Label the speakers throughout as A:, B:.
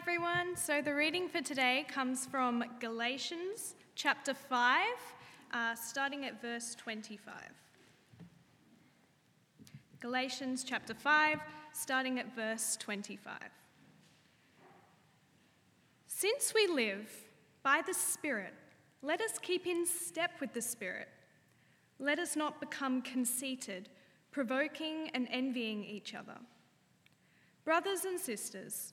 A: everyone. So, the reading for today comes from Galatians chapter 5, uh, starting at verse 25. Galatians chapter 5, starting at verse 25. Since we live by the Spirit, let us keep in step with the Spirit. Let us not become conceited, provoking and envying each other. Brothers and sisters,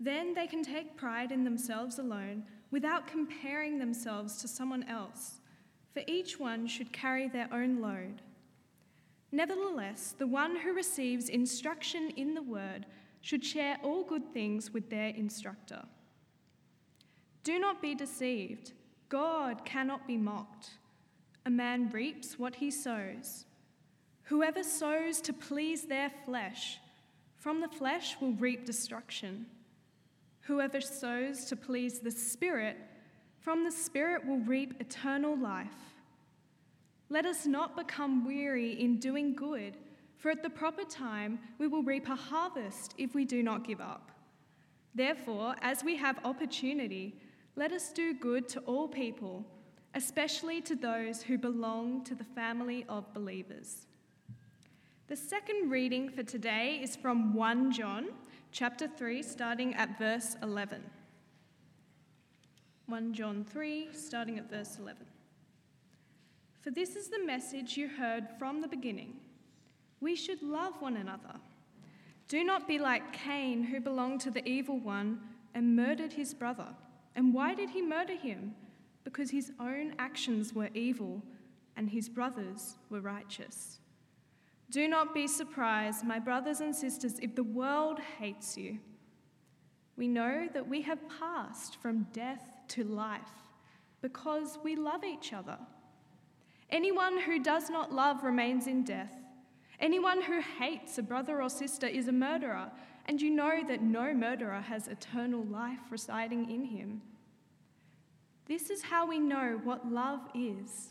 A: Then they can take pride in themselves alone without comparing themselves to someone else, for each one should carry their own load. Nevertheless, the one who receives instruction in the word should share all good things with their instructor. Do not be deceived. God cannot be mocked. A man reaps what he sows. Whoever sows to please their flesh, from the flesh will reap destruction. Whoever sows to please the Spirit, from the Spirit will reap eternal life. Let us not become weary in doing good, for at the proper time we will reap a harvest if we do not give up. Therefore, as we have opportunity, let us do good to all people, especially to those who belong to the family of believers. The second reading for today is from 1 John chapter 3, starting at verse 11. 1 John 3, starting at verse 11. For this is the message you heard from the beginning. We should love one another. Do not be like Cain, who belonged to the evil one and murdered his brother. And why did he murder him? Because his own actions were evil and his brothers were righteous. Do not be surprised, my brothers and sisters, if the world hates you. We know that we have passed from death to life because we love each other. Anyone who does not love remains in death. Anyone who hates a brother or sister is a murderer, and you know that no murderer has eternal life residing in him. This is how we know what love is.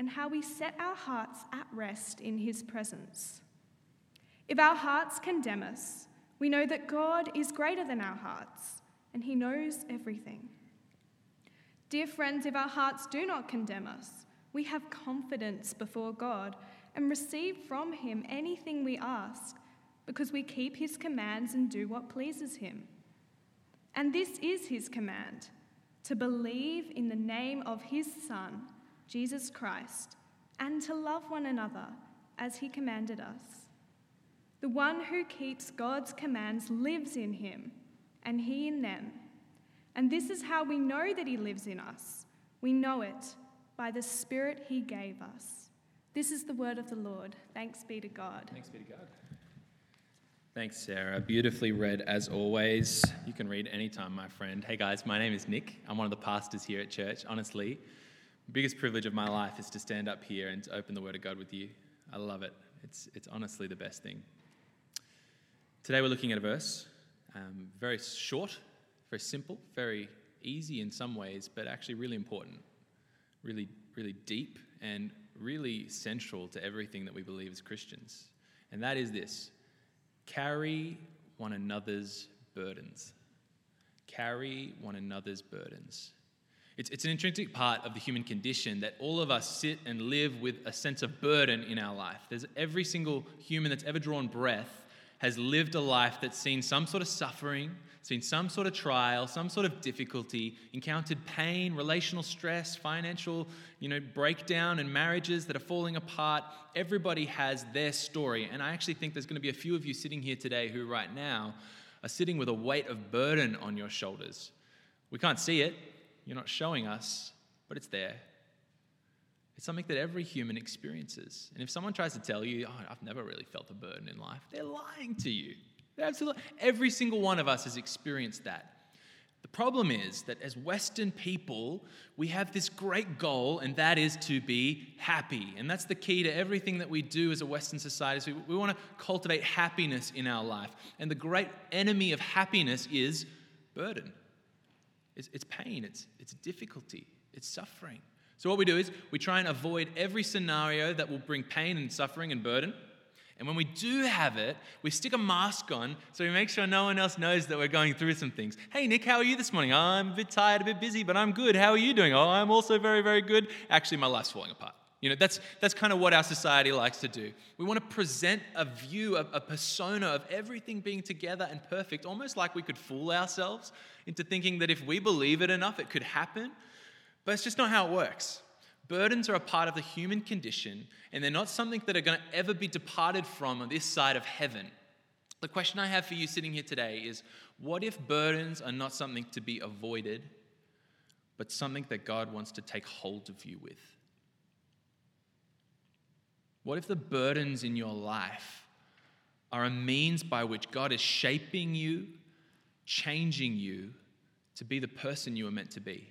A: and how we set our hearts at rest in His presence. If our hearts condemn us, we know that God is greater than our hearts and He knows everything. Dear friends, if our hearts do not condemn us, we have confidence before God and receive from Him anything we ask because we keep His commands and do what pleases Him. And this is His command to believe in the name of His Son Jesus Christ, and to love one another as he commanded us. The one who keeps God's commands lives in him, and he in them. And this is how we know that he lives in us. We know it by the Spirit he gave us. This is the word of the Lord. Thanks be to God.
B: Thanks be to God. Thanks, Sarah. Beautifully read as always. You can read anytime, my friend. Hey guys, my name is Nick. I'm one of the pastors here at church. Honestly, biggest privilege of my life is to stand up here and open the Word of God with you. I love it. It's, it's honestly the best thing. Today we're looking at a verse, um, very short, very simple, very easy in some ways, but actually really important, really, really deep, and really central to everything that we believe as Christians. And that is this carry one another's burdens. Carry one another's burdens. It's, it's an intrinsic part of the human condition that all of us sit and live with a sense of burden in our life. There's every single human that's ever drawn breath has lived a life that's seen some sort of suffering, seen some sort of trial, some sort of difficulty, encountered pain, relational stress, financial, you know, breakdown and marriages that are falling apart. Everybody has their story. And I actually think there's going to be a few of you sitting here today who right now are sitting with a weight of burden on your shoulders. We can't see it. You're not showing us, but it's there. It's something that every human experiences. And if someone tries to tell you, oh, I've never really felt a burden in life, they're lying to you. Absolutely. Every single one of us has experienced that. The problem is that as Western people, we have this great goal, and that is to be happy. And that's the key to everything that we do as a Western society. So we, we want to cultivate happiness in our life. And the great enemy of happiness is burden. It's, it's pain, it's, it's difficulty, it's suffering. So what we do is we try and avoid every scenario that will bring pain and suffering and burden. And when we do have it, we stick a mask on so we make sure no one else knows that we're going through some things. Hey, Nick, how are you this morning? I'm a bit tired, a bit busy, but I'm good. How are you doing? Oh, I'm also very, very good. Actually, my life's falling apart. You know, that's, that's kind of what our society likes to do. We want to present a view, a, a persona of everything being together and perfect, almost like we could fool ourselves into thinking that if we believe it enough, it could happen. But it's just not how it works. Burdens are a part of the human condition, and they're not something that are going to ever be departed from on this side of heaven. The question I have for you sitting here today is what if burdens are not something to be avoided, but something that God wants to take hold of you with? What if the burdens in your life are a means by which God is shaping you, changing you to be the person you were meant to be?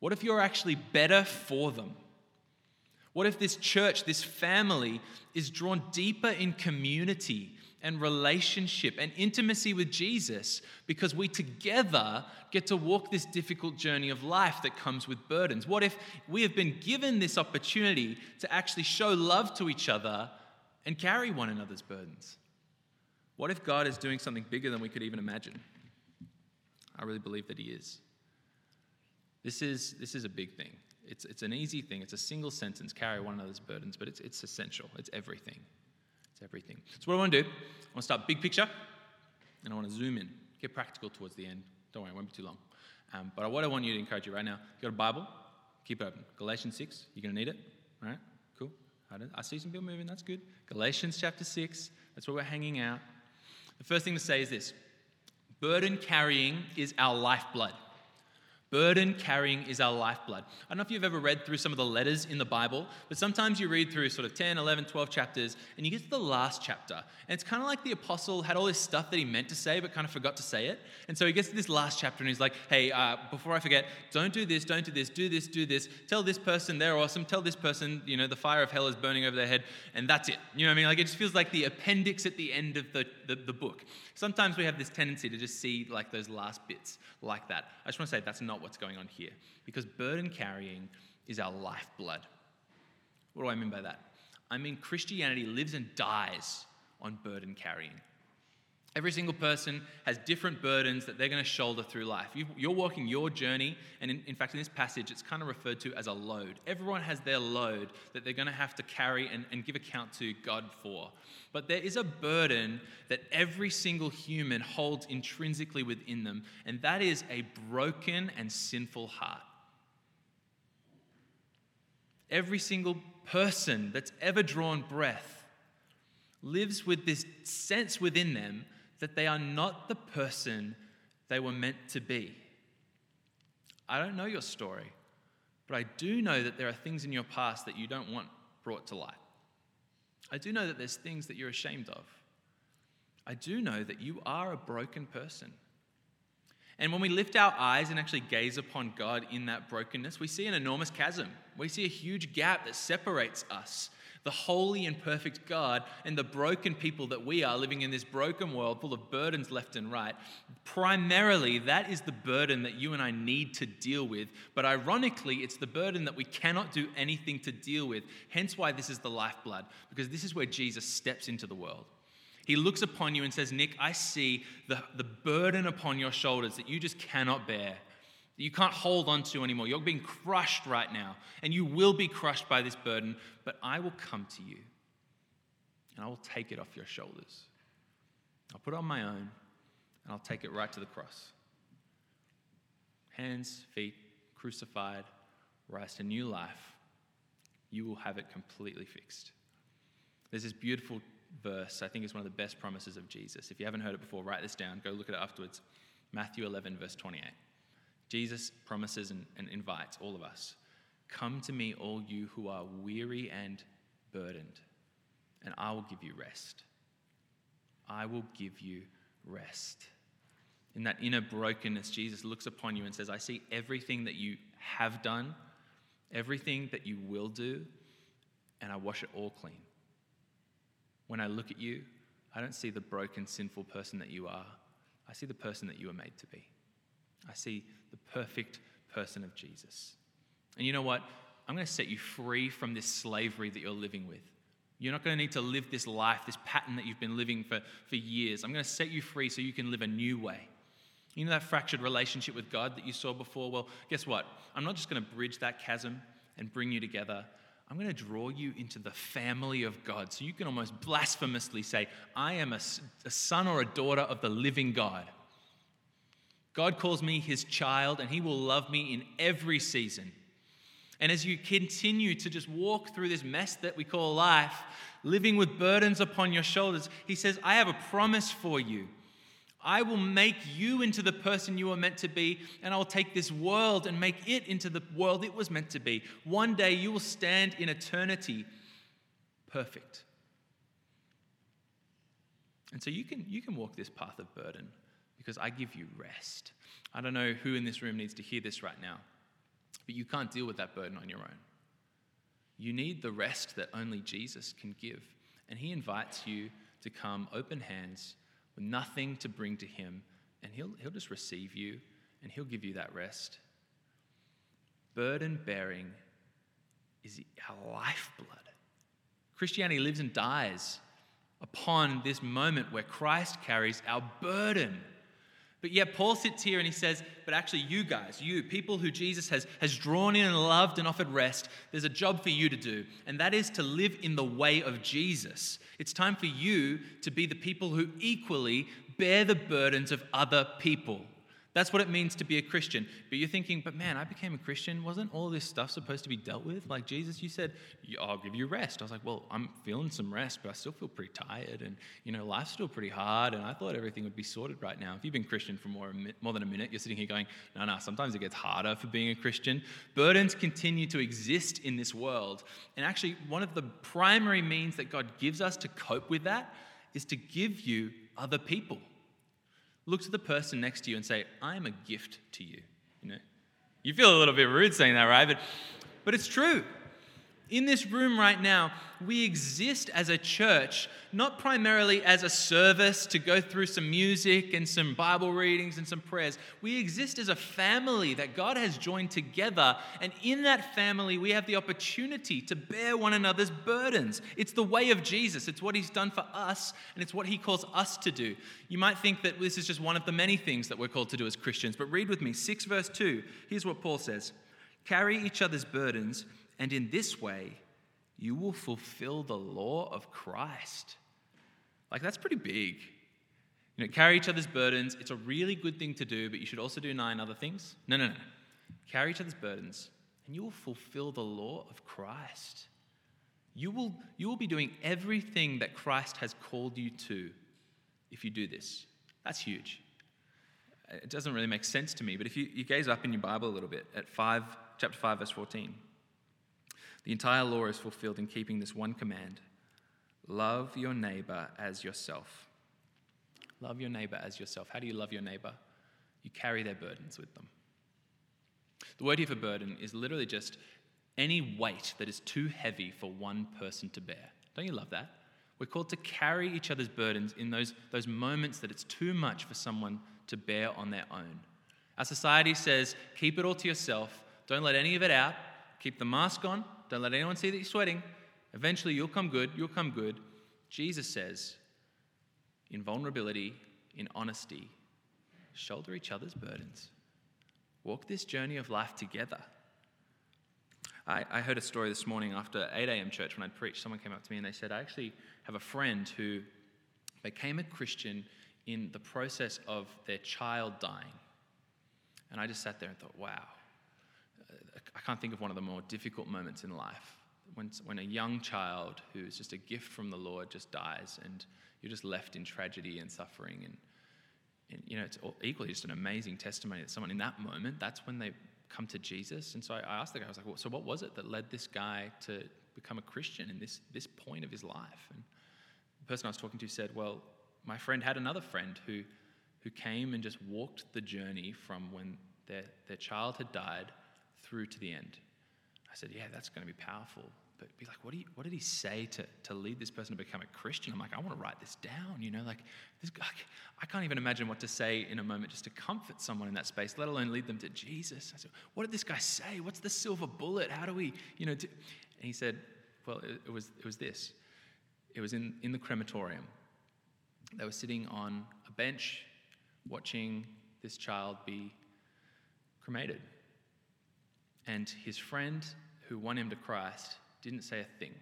B: What if you're actually better for them? What if this church, this family, is drawn deeper in community and relationship and intimacy with Jesus because we together get to walk this difficult journey of life that comes with burdens? What if we have been given this opportunity to actually show love to each other and carry one another's burdens? What if God is doing something bigger than we could even imagine? I really believe that He is. This is, this is a big thing. It's, it's an easy thing. It's a single sentence, carry one another's burdens, but it's, it's essential. It's everything. It's everything. So, what I want to do, I want to start big picture, and I want to zoom in, get practical towards the end. Don't worry, it won't be too long. Um, but what I want you to encourage you right now, you got a Bible, keep it open. Galatians 6, you're going to need it. All right, cool. I see some people moving, that's good. Galatians chapter 6, that's where we're hanging out. The first thing to say is this burden carrying is our lifeblood. Burden carrying is our lifeblood. I don't know if you've ever read through some of the letters in the Bible, but sometimes you read through sort of 10, 11, 12 chapters, and you get to the last chapter. And it's kind of like the apostle had all this stuff that he meant to say, but kind of forgot to say it. And so he gets to this last chapter, and he's like, hey, uh, before I forget, don't do this, don't do this, do this, do this. Tell this person they're awesome. Tell this person, you know, the fire of hell is burning over their head, and that's it. You know what I mean? Like it just feels like the appendix at the end of the, the, the book. Sometimes we have this tendency to just see like those last bits like that. I just want to say that's not what's going on here because burden carrying is our lifeblood. What do I mean by that? I mean Christianity lives and dies on burden carrying. Every single person has different burdens that they're going to shoulder through life. You're walking your journey, and in, fact, in this passage, it's kind of referred to as a load. Everyone has their load that they're going to have to carry and give account to God for. But there is a burden that every single human holds intrinsically within them, and that is a broken and sinful heart. Every single person that's ever drawn breath lives with this sense within them that they are not the person they were meant to be. I don't know your story, but I do know that there are things in your past that you don't want brought to light. I do know that there's things that you're ashamed of. I do know that you are a broken person. And when we lift our eyes and actually gaze upon God in that brokenness, we see an enormous chasm. We see a huge gap that separates us the holy and perfect God and the broken people that we are living in this broken world full of burdens left and right. Primarily, that is the burden that you and I need to deal with. But ironically, it's the burden that we cannot do anything to deal with. Hence, why this is the lifeblood, because this is where Jesus steps into the world. He looks upon you and says, Nick, I see the, the burden upon your shoulders that you just cannot bear that you can't hold on to anymore. You're being crushed right now, and you will be crushed by this burden, but I will come to you and I will take it off your shoulders. I'll put it on my own, and I'll take it right to the cross. Hands, feet, crucified, rise to new life. You will have it completely fixed. There's this beautiful verse, I think it's one of the best promises of Jesus. If you haven't heard it before, write this down, go look at it afterwards. Matthew 11, verse 28. Jesus promises and, and invites all of us Come to me, all you who are weary and burdened, and I will give you rest. I will give you rest. In that inner brokenness, Jesus looks upon you and says, I see everything that you have done, everything that you will do, and I wash it all clean. When I look at you, I don't see the broken, sinful person that you are. I see the person that you were made to be. I see the perfect person of Jesus. And you know what? I'm going to set you free from this slavery that you're living with. You're not going to need to live this life, this pattern that you've been living for, for years. I'm going to set you free so you can live a new way. You know that fractured relationship with God that you saw before? Well, guess what? I'm not just going to bridge that chasm and bring you together. I'm going to draw you into the family of God. So you can almost blasphemously say, I am a, a, son or a daughter of the living God. God calls me his child, and he will love me in every season. And as you continue to just walk through this mess that we call life, living with burdens upon your shoulders, he says, I have a promise for you. I will make you into the person you are meant to be, and I will take this world and make it into the world it was meant to be. One day you will stand in eternity perfect. And so you can, you can walk this path of burden because I give you rest. I don't know who in this room needs to hear this right now, but you can't deal with that burden on your own. You need the rest that only Jesus can give. And he invites you to come open hands with nothing to bring to Him, and He'll, he'll just receive you and He'll give you that rest. Burden bearing is our lifeblood. Christianity lives and dies upon this moment where Christ carries our burden. But yet, Paul sits here and he says, But actually, you guys, you, people who Jesus has, has drawn in and loved and offered rest, there's a job for you to do, and that is to live in the way of Jesus. It's time for you to be the people who equally bear the burdens of other people. That's what it means to be a Christian. But you're thinking, but man, I became a Christian. Wasn't all this stuff supposed to be dealt with? Like Jesus, you said, I'll give you rest. I was like, well, I'm feeling some rest, but I still feel pretty tired. And, you know, life's still pretty hard. And I thought everything would be sorted right now. If you've been Christian for more, more than a minute, you're sitting here going, no, no, sometimes it gets harder for being a Christian. Burdens continue to exist in this world. And actually, one of the primary means that God gives us to cope with that is to give you other people look to the person next to you and say, I am a gift to you. You know, you feel a little bit rude saying that, right? But, but it's true. In this room right now, we exist as a church, not primarily as a service to go through some music and some Bible readings and some prayers. We exist as a family that God has joined together. And in that family, we have the opportunity to bear one another's burdens. It's the way of Jesus, it's what He's done for us, and it's what He calls us to do. You might think that this is just one of the many things that we're called to do as Christians, but read with me 6 verse 2. Here's what Paul says Carry each other's burdens and in this way, you will fulfill the law of Christ. Like, that's pretty big. You know, carry each other's burdens. It's a really good thing to do, but you should also do nine other things. No, no, no. Carry each other's burdens, and you will fulfill the law of Christ. You will, you will be doing everything that Christ has called you to if you do this. That's huge. It doesn't really make sense to me, but if you, you gaze up in your Bible a little bit at 5, chapter 5, verse 14. The entire law is fulfilled in keeping this one command love your neighbor as yourself. Love your neighbor as yourself. How do you love your neighbor? You carry their burdens with them. The word here for burden is literally just any weight that is too heavy for one person to bear. Don't you love that? We're called to carry each other's burdens in those, those moments that it's too much for someone to bear on their own. Our society says, keep it all to yourself, don't let any of it out, keep the mask on, don't let anyone see that you're sweating. Eventually, you'll come good. You'll come good. Jesus says, in vulnerability, in honesty, shoulder each other's burdens. Walk this journey of life together. I, I heard a story this morning after 8 a.m. church when I'd preached. Someone came up to me and they said, I actually have a friend who became a Christian in the process of their child dying. And I just sat there and thought, wow, I can't think of one of the more difficult moments in life. When, when a young child who is just a gift from the Lord just dies and you're just left in tragedy and suffering. And, and you know, it's equally just an amazing testimony that someone in that moment, that's when they come to Jesus. And so I, asked the guy, I was like, well, so what was it that led this guy to become a Christian in this, this point of his life? And the person I was talking to said, well, my friend had another friend who, who came and just walked the journey from when their, their child had died through to the end. I said, yeah, that's going to be powerful. But be like, what, you, what did he say to, to lead this person to become a Christian? I'm like, I want to write this down, you know, like, this, I can't even imagine what to say in a moment just to comfort someone in that space, let alone lead them to Jesus. I said, what did this guy say? What's the silver bullet? How do we, you know, do? and he said, well, it, it, was, it was this. It was in, in the crematorium. They were sitting on a bench watching this child be cremated. And his friend who won him to Christ didn't say a thing.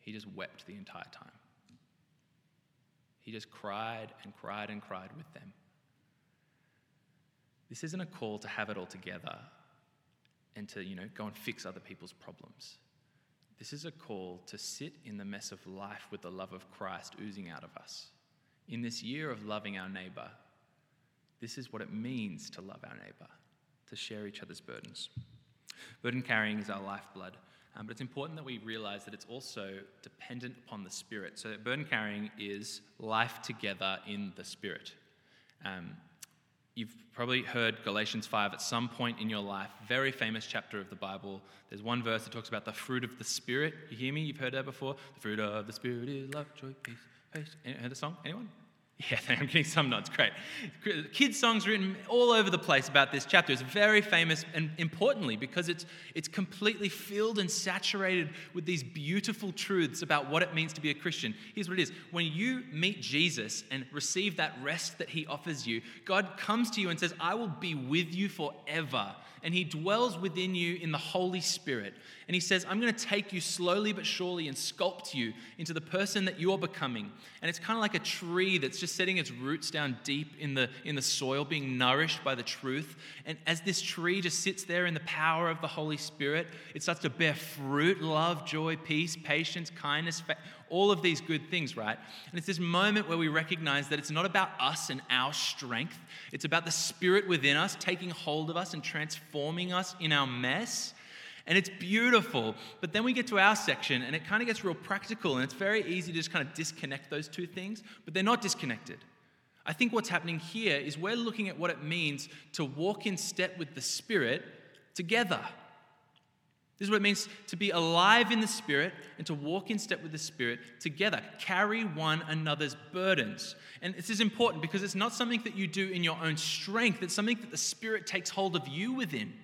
B: He just wept the entire time. He just cried and cried and cried with them. This isn't a call to have it all together and to, you know, go and fix other people's problems. This is a call to sit in the mess of life with the love of Christ oozing out of us. In this year of loving our neighbor, this is what it means to love our neighbor, to share each other's burdens. Burden carrying is our lifeblood. Um, but it's important that we realize that it's also dependent upon the Spirit. So, burden carrying is life together in the Spirit. Um, you've probably heard Galatians 5 at some point in your life, very famous chapter of the Bible. There's one verse that talks about the fruit of the Spirit. You hear me? You've heard that before? The fruit of the Spirit is love, joy, peace, patience. Heard the song? Anyone? Yeah, I'm getting some nods. Great. Kids' songs written all over the place about this chapter. It's very famous, and importantly, because it's, it's completely filled and saturated with these beautiful truths about what it means to be a Christian. Here's what it is when you meet Jesus and receive that rest that he offers you, God comes to you and says, I will be with you forever and He dwells within you in the Holy Spirit. And He says, I'm going to take you slowly but surely and sculpt you into the person that you're becoming. And it's kind of like a tree that's just setting its roots down deep in the, in the soil, being nourished by the truth. And as this tree just sits there in the power of the Holy Spirit, it starts to bear fruit love, joy, peace, patience, kindness, all of these good things, right? And it's this moment where we recognize that it's not about us and our strength, it's about the Spirit within us taking hold of us and transforming us in our mess. And it's beautiful. But then we get to our section and it kind of gets real practical. And it's very easy to just kind of disconnect those two things, but they're not disconnected. I think what's happening here is we're looking at what it means to walk in step with the Spirit together. This is what it means to be alive in the Spirit and to walk in step with the Spirit together. Carry one another's burdens. And this is important because it's not something that you do in your own strength, it's something that the Spirit takes hold of you within.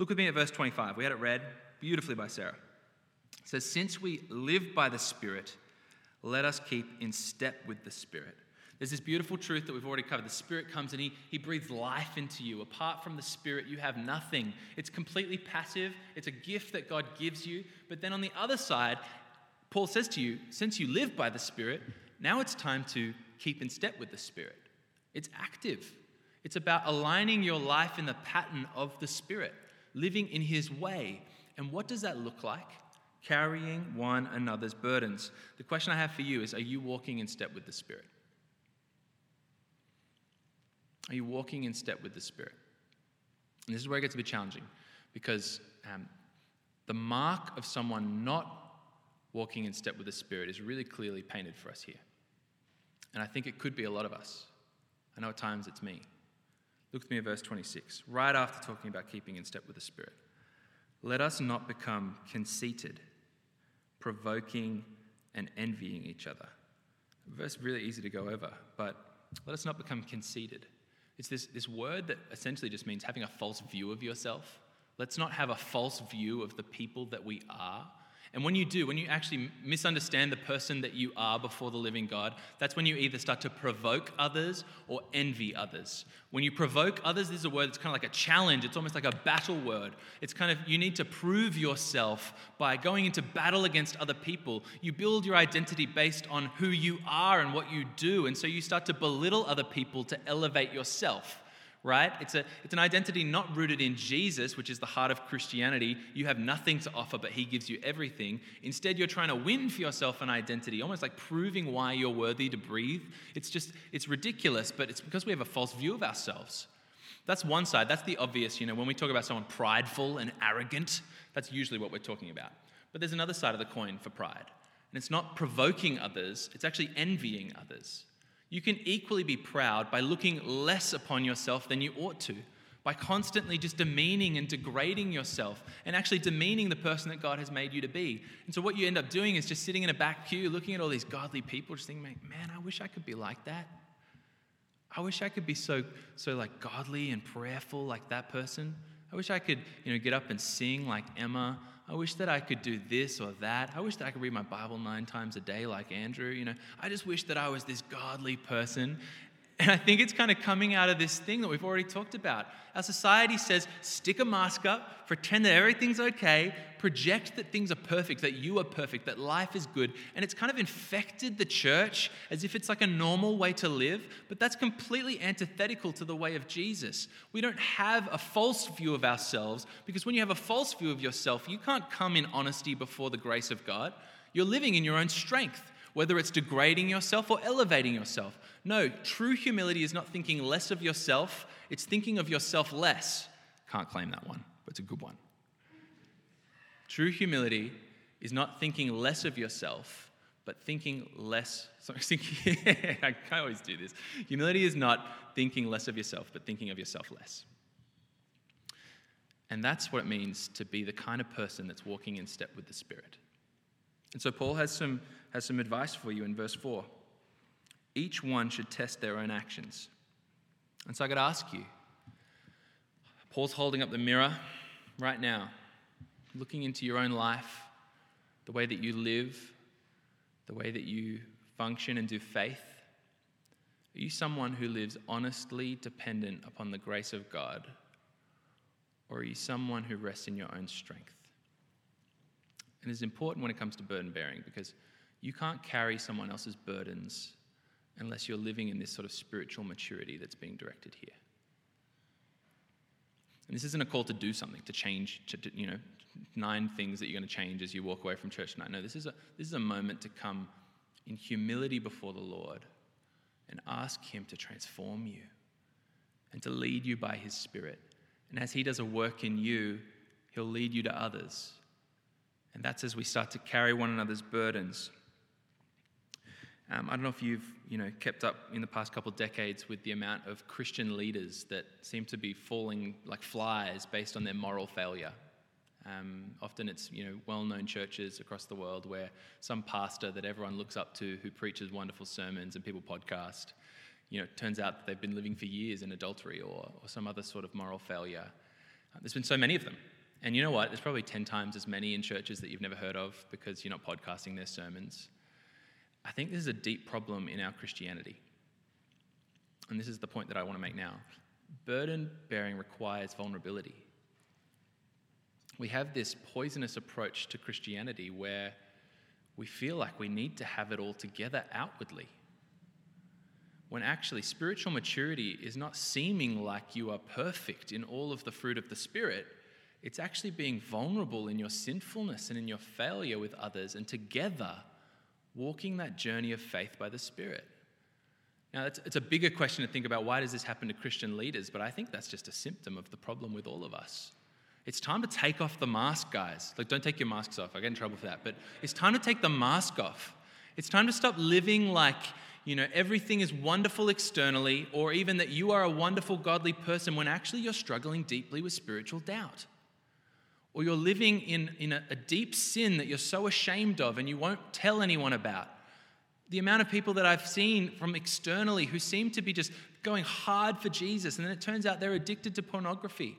B: Look with me at verse 25. We had it read beautifully by Sarah. It says, Since we live by the Spirit, let us keep in step with the Spirit. There's this beautiful truth that we've already covered. The Spirit comes and he, he breathes life into you. Apart from the Spirit, you have nothing. It's completely passive, it's a gift that God gives you. But then on the other side, Paul says to you, since you live by the Spirit, now it's time to keep in step with the Spirit. It's active, it's about aligning your life in the pattern of the Spirit, living in His way. And what does that look like? Carrying one another's burdens. The question I have for you is Are you walking in step with the Spirit? Are you walking in step with the Spirit? And this is where it gets a bit challenging because um, the mark of someone not walking in step with the Spirit is really clearly painted for us here. And I think it could be a lot of us. I know at times it's me. Look with me at verse 26, right after talking about keeping in step with the Spirit. Let us not become conceited, provoking and envying each other. A verse really easy to go over, but let us not become conceited. It's this, this word that essentially just means having a false view of yourself. Let's not have a false view of the people that we are. And when you do, when you actually misunderstand the person that you are before the living God, that's when you either start to provoke others or envy others. When you provoke others, this is a word that's kind of like a challenge. It's almost like a battle word. It's kind of, you need to prove yourself by going into battle against other people. You build your identity based on who you are and what you do. And so you start to belittle other people to elevate yourself right? It's, a, it's an identity not rooted in Jesus, which is the heart of Christianity. You have nothing to offer, but He gives you everything. Instead, you're trying to win for yourself an identity, almost like proving why you're worthy to breathe. It's just, it's ridiculous, but it's because we have a false view of ourselves. That's one side. That's the obvious, you know, when we talk about someone prideful and arrogant, that's usually what we're talking about. But there's another side of the coin for pride. And it's not provoking others, it's actually envying others. You can equally be proud by looking less upon yourself than you ought to, by constantly just demeaning and degrading yourself and actually demeaning the person that God has made you to be. And so, what you end up doing is just sitting in a back pew looking at all these godly people, just thinking, man, I wish I could be like that. I wish I could be so, so like godly and prayerful like that person. I wish I could, you know, get up and sing like Emma. I wish that I could do this or that. I wish that I could read my Bible nine times a day like Andrew. You know, I just wish that I was this godly person. And I think it's kind of coming out of this thing that we've already talked about. Our society says stick a mask up, pretend that everything's okay, project that things are perfect, that you are perfect, that life is good. And it's kind of infected the church as if it's like a normal way to live, but that's completely antithetical to the way of Jesus. We don't have a false view of ourselves because when you have a false view of yourself, you can't come in honesty before the grace of God. You're living in your own strength whether it's degrading yourself or elevating yourself. No, true humility is not thinking less of yourself, it's thinking of yourself less. Can't claim that one, but it's a good one. True humility is not thinking less of yourself, but thinking less. Sorry, thinking, I always do this. Humility is not thinking less of yourself, but thinking of yourself less. And that's what it means to be the kind of person that's walking in step with the Spirit. And so Paul has some, has some advice for you in verse 4. Each one should test their own actions. And so I got to ask you Paul's holding up the mirror right now, looking into your own life, the way that you live, the way that you function and do faith. Are you someone who lives honestly dependent upon the grace of God? Or are you someone who rests in your own strength? And it's important when it comes to burden bearing because you can't carry someone else's burdens unless you're living in this sort of spiritual maturity that's being directed here. And this isn't a call to do something, to change, to, you know, nine things that you're going to change as you walk away from church tonight. No, this is a, this is a moment to come in humility before the Lord and ask Him to transform you and to lead you by His Spirit. And as He does a work in you, He'll lead you to others. And that's as we start to carry one another's burdens. Um, I don't know if you've you know, kept up in the past couple of decades with the amount of Christian leaders that seem to be falling like flies based on their moral failure. Um, often it's you know well-known churches across the world where some pastor that everyone looks up to who preaches wonderful sermons and people podcast, you know, it turns out that they've been living for years in adultery or, or some other sort of moral failure. There's been so many of them. And you know what? There's probably 10 times as many in churches that you've never heard of because you're not podcasting their sermons. I think this is a deep problem in our Christianity. And this is the point that I want to make now. Burden bearing requires vulnerability. We have this poisonous approach to Christianity where we feel like we need to have it all together outwardly. When actually, spiritual maturity is not seeming like you are perfect in all of the fruit of the Spirit it's actually being vulnerable in your sinfulness and in your failure with others, and together walking that journey of faith by the Spirit. Now, it's, a bigger question to think about why does this happen to Christian leaders, but I think that's just a symptom of the problem with all of us. It's time to take off the mask, guys. Like, don't take your masks off. I get in trouble for that. But it's time to take the mask off. It's time to stop living like, you know, everything is wonderful externally, or even that you are a wonderful, godly person when actually you're struggling deeply with spiritual doubt or you're living in, in a, a deep sin that you're so ashamed of and you won't tell anyone about. The amount of people that I've seen from externally who seem to be just going hard for Jesus, and then it turns out they're addicted to pornography,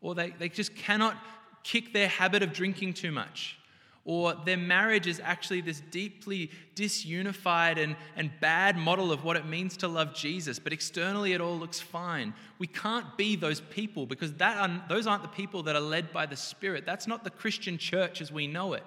B: or they, they just cannot kick their habit of drinking too much, Or their marriage is actually this deeply disunified and, and bad model of what it means to love Jesus, but externally it all looks fine. We can't be those people because that are, those aren't the people that are led by the Spirit. That's not the Christian church as we know it.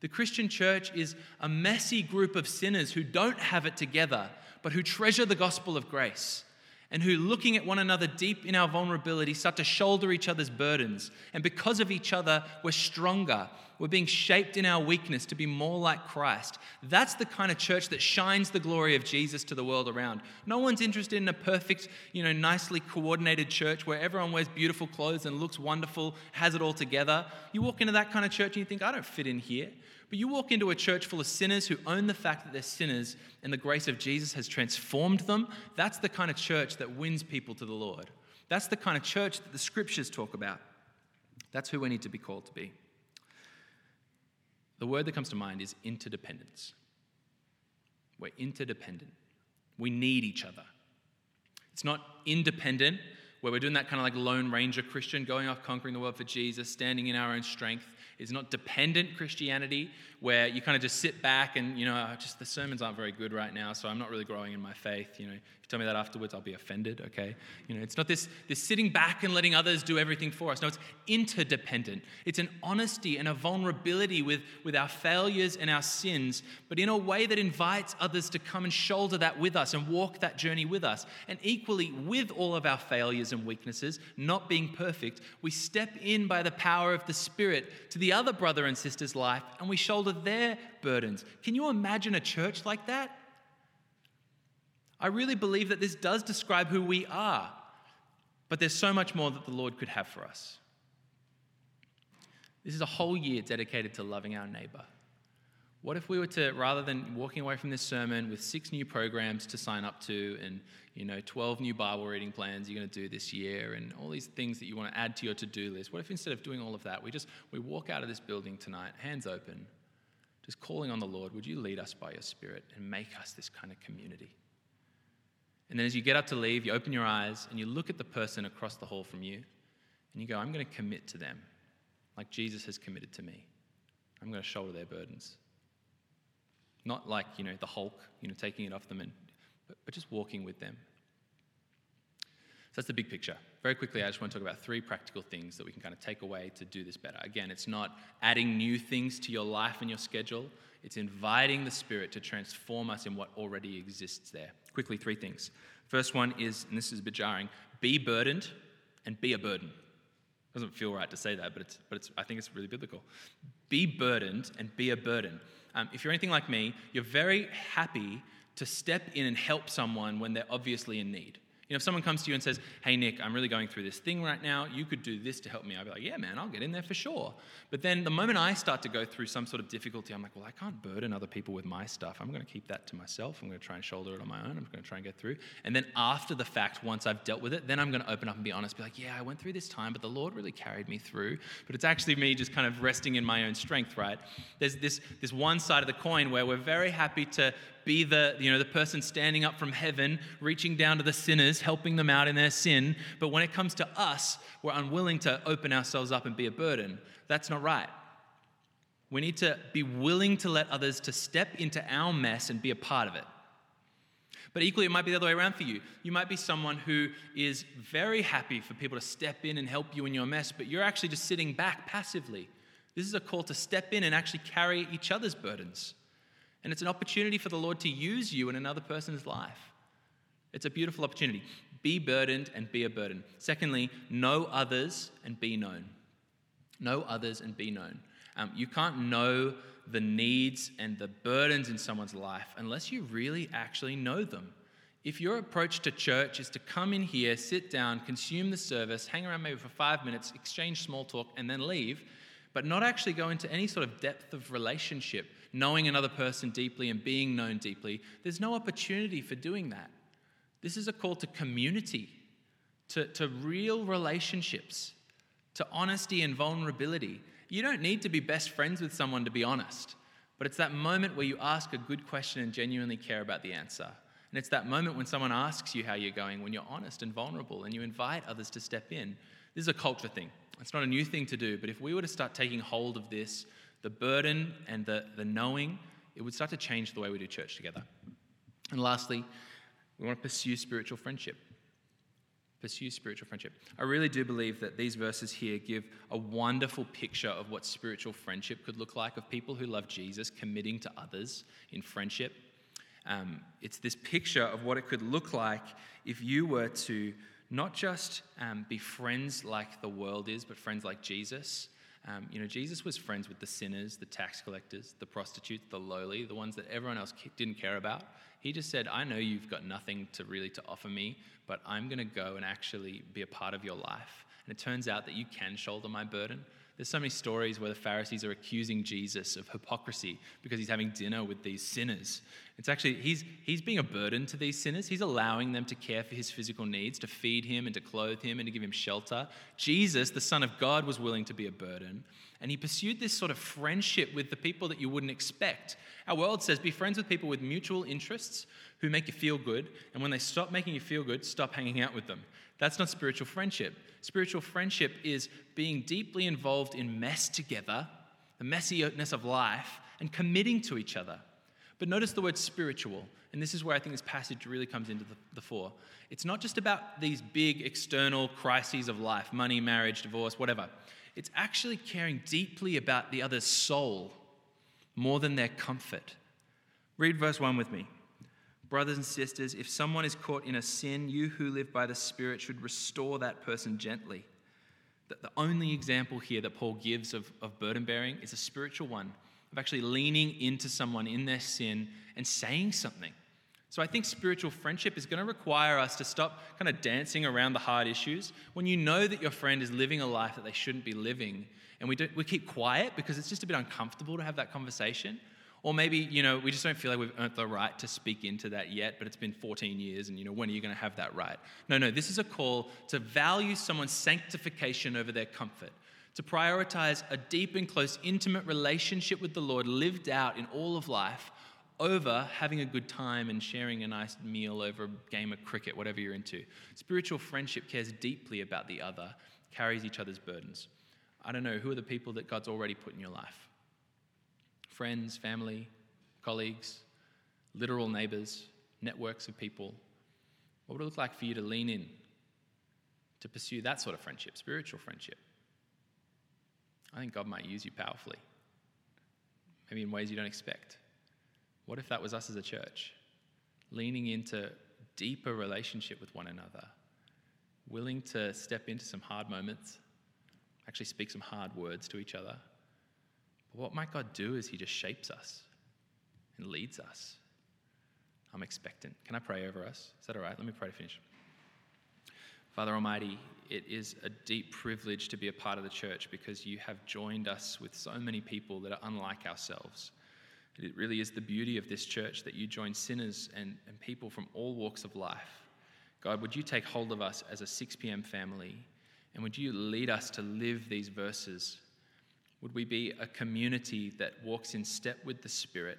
B: The Christian church is a messy group of sinners who don't have it together, but who treasure the gospel of grace and who, looking at one another deep in our vulnerability, start to shoulder each other's burdens. And because of each other, we're stronger. We're being shaped in our weakness to be more like Christ. That's the kind of church that shines the glory of Jesus to the world around. No one's interested in a perfect, you know, nicely coordinated church where everyone wears beautiful clothes and looks wonderful, has it all together. You walk into that kind of church and you think, I don't fit in here. But you walk into a church full of sinners who own the fact that they're sinners and the grace of Jesus has transformed them. That's the kind of church that wins people to the Lord. That's the kind of church that the scriptures talk about. That's who we need to be called to be. The word that comes to mind is interdependence. We're interdependent. We need each other. It's not independent, where we're doing that kind of like Lone Ranger Christian, going off conquering the world for Jesus, standing in our own strength is not dependent Christianity, where you kind of just sit back and, you know, oh, just the sermons aren't very good right now, so I'm not really growing in my faith. You know, if you tell me that afterwards, I'll be offended, okay? You know, it's not this, this sitting back and letting others do everything for us. No, it's interdependent. It's an honesty and a vulnerability with, with our failures and our sins, but in a way that invites others to come and shoulder that with us and walk that journey with us. And equally, with all of our failures and weaknesses, not being perfect, we step in by the power of the Spirit to the other brother and sister's life and we shoulder their burdens. Can you imagine a church like that? I really believe that this does describe who we are, but there's so much more that the Lord could have for us. This is a whole year dedicated to loving our neighbor. What if we were to, rather than walking away from this sermon with six new programs to sign up to and you know 12 new Bible reading plans you're going to do this year and all these things that you want to add to your to-do list, what if instead of doing all of that, we just we walk out of this building tonight, hands open, just calling on the Lord, would you lead us by your Spirit and make us this kind of community? And then as you get up to leave, you open your eyes and you look at the person across the hall from you and you go, I'm going to commit to them like Jesus has committed to me. I'm going to shoulder their burdens. Not like, you know, the Hulk, you know, taking it off them, and, but, but just walking with them. That's the big picture. Very quickly, I just want to talk about three practical things that we can kind of take away to do this better. Again, it's not adding new things to your life and your schedule, it's inviting the Spirit to transform us in what already exists there. Quickly, three things. First one is, and this is a bit jarring, be burdened and be a burden. Doesn't feel right to say that, but, it's, but it's, I think it's really biblical. Be burdened and be a burden. Um, if you're anything like me, you're very happy to step in and help someone when they're obviously in need. You know, if someone comes to you and says, Hey, Nick, I'm really going through this thing right now, you could do this to help me. I'd be like, Yeah, man, I'll get in there for sure. But then the moment I start to go through some sort of difficulty, I'm like, Well, I can't burden other people with my stuff. I'm going to keep that to myself. I'm going to try and shoulder it on my own. I'm going to try and get through. And then after the fact, once I've dealt with it, then I'm going to open up and be honest, be like, Yeah, I went through this time, but the Lord really carried me through. But it's actually me just kind of resting in my own strength, right? There's this, this one side of the coin where we're very happy to be the, you know, the person standing up from heaven, reaching down to the sinners, helping them out in their sin. But when it comes to us, we're unwilling to open ourselves up and be a burden. That's not right. We need to be willing to let others to step into our mess and be a part of it. But equally, it might be the other way around for you. You might be someone who is very happy for people to step in and help you in your mess, but you're actually just sitting back passively. This is a call to step in and actually carry each other's burdens. And it's an opportunity for the Lord to use you in another person's life. It's a beautiful opportunity. Be burdened and be a burden. Secondly, know others and be known. Know others and be known. Um, you can't know the needs and the burdens in someone's life unless you really actually know them. If your approach to church is to come in here, sit down, consume the service, hang around maybe for five minutes, exchange small talk, and then leave, but not actually go into any sort of depth of relationship, knowing another person deeply and being known deeply, there's no opportunity for doing that. This is a call to community, to, to real relationships, to honesty and vulnerability. You don't need to be best friends with someone to be honest, but it's that moment where you ask a good question and genuinely care about the answer. And it's that moment when someone asks you how you're going, when you're honest and vulnerable, and you invite others to step in. This is a culture thing. It's not a new thing to do, but if we were to start taking hold of this the burden and the, the knowing, it would start to change the way we do church together. And lastly, we want to pursue spiritual friendship. Pursue spiritual friendship. I really do believe that these verses here give a wonderful picture of what spiritual friendship could look like, of people who love Jesus committing to others in friendship. Um, it's this picture of what it could look like if you were to not just um, be friends like the world is, but friends like Jesus. Um, you know, Jesus was friends with the sinners, the tax collectors, the prostitutes, the lowly, the ones that everyone else didn't care about. He just said, I know you've got nothing to really to offer me, but I'm going to go and actually be a part of your life. And it turns out that you can shoulder my burden. There's so many stories where the Pharisees are accusing Jesus of hypocrisy because he's having dinner with these sinners. It's actually, he's, he's being a burden to these sinners. He's allowing them to care for his physical needs, to feed him and to clothe him and to give him shelter. Jesus, the Son of God, was willing to be a burden. And he pursued this sort of friendship with the people that you wouldn't expect. Our world says be friends with people with mutual interests who make you feel good. And when they stop making you feel good, stop hanging out with them. That's not spiritual friendship. Spiritual friendship is being deeply involved in mess together, the messiness of life, and committing to each other. But notice the word spiritual, and this is where I think this passage really comes into the, the fore. It's not just about these big external crises of life money, marriage, divorce, whatever. It's actually caring deeply about the other's soul more than their comfort. Read verse 1 with me. Brothers and sisters, if someone is caught in a sin, you who live by the Spirit should restore that person gently. The only example here that Paul gives of, of burden bearing is a spiritual one, of actually leaning into someone in their sin and saying something. So I think spiritual friendship is going to require us to stop kind of dancing around the hard issues. When you know that your friend is living a life that they shouldn't be living, and we, do, we keep quiet because it's just a bit uncomfortable to have that conversation, or maybe, you know, we just don't feel like we've earned the right to speak into that yet, but it's been 14 years, and, you know, when are you going to have that right? No, no, this is a call to value someone's sanctification over their comfort, to prioritize a deep and close, intimate relationship with the Lord lived out in all of life over having a good time and sharing a nice meal over a game of cricket, whatever you're into. Spiritual friendship cares deeply about the other, carries each other's burdens. I don't know, who are the people that God's already put in your life? friends, family, colleagues, literal neighbors, networks of people? What would it look like for you to lean in to pursue that sort of friendship, spiritual friendship? I think God might use you powerfully, maybe in ways you don't expect. What if that was us as a church, leaning into deeper relationship with one another, willing to step into some hard moments, actually speak some hard words to each other? But what might God do is He just shapes us and leads us. I'm expectant. Can I pray over us? Is that all right? Let me pray to finish. Father Almighty, it is a deep privilege to be a part of the church because you have joined us with so many people that are unlike ourselves. It really is the beauty of this church that you join sinners and, and people from all walks of life. God, would you take hold of us as a 6 p.m. family and would you lead us to live these verses would we be a community that walks in step with the Spirit,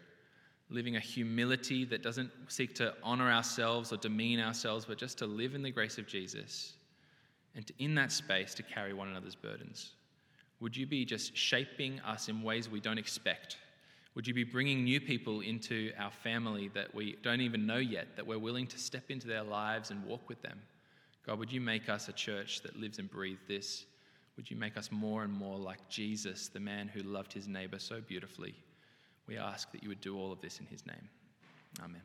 B: living a humility that doesn't seek to honor ourselves or demean ourselves, but just to live in the grace of Jesus and to, in that space to carry one another's burdens? Would you be just shaping us in ways we don't expect? Would you be bringing new people into our family that we don't even know yet, that we're willing to step into their lives and walk with them? God, would you make us a church that lives and breathes this? Would you make us more and more like Jesus, the man who loved his neighbor so beautifully? We ask that you would do all of this in his name. Amen.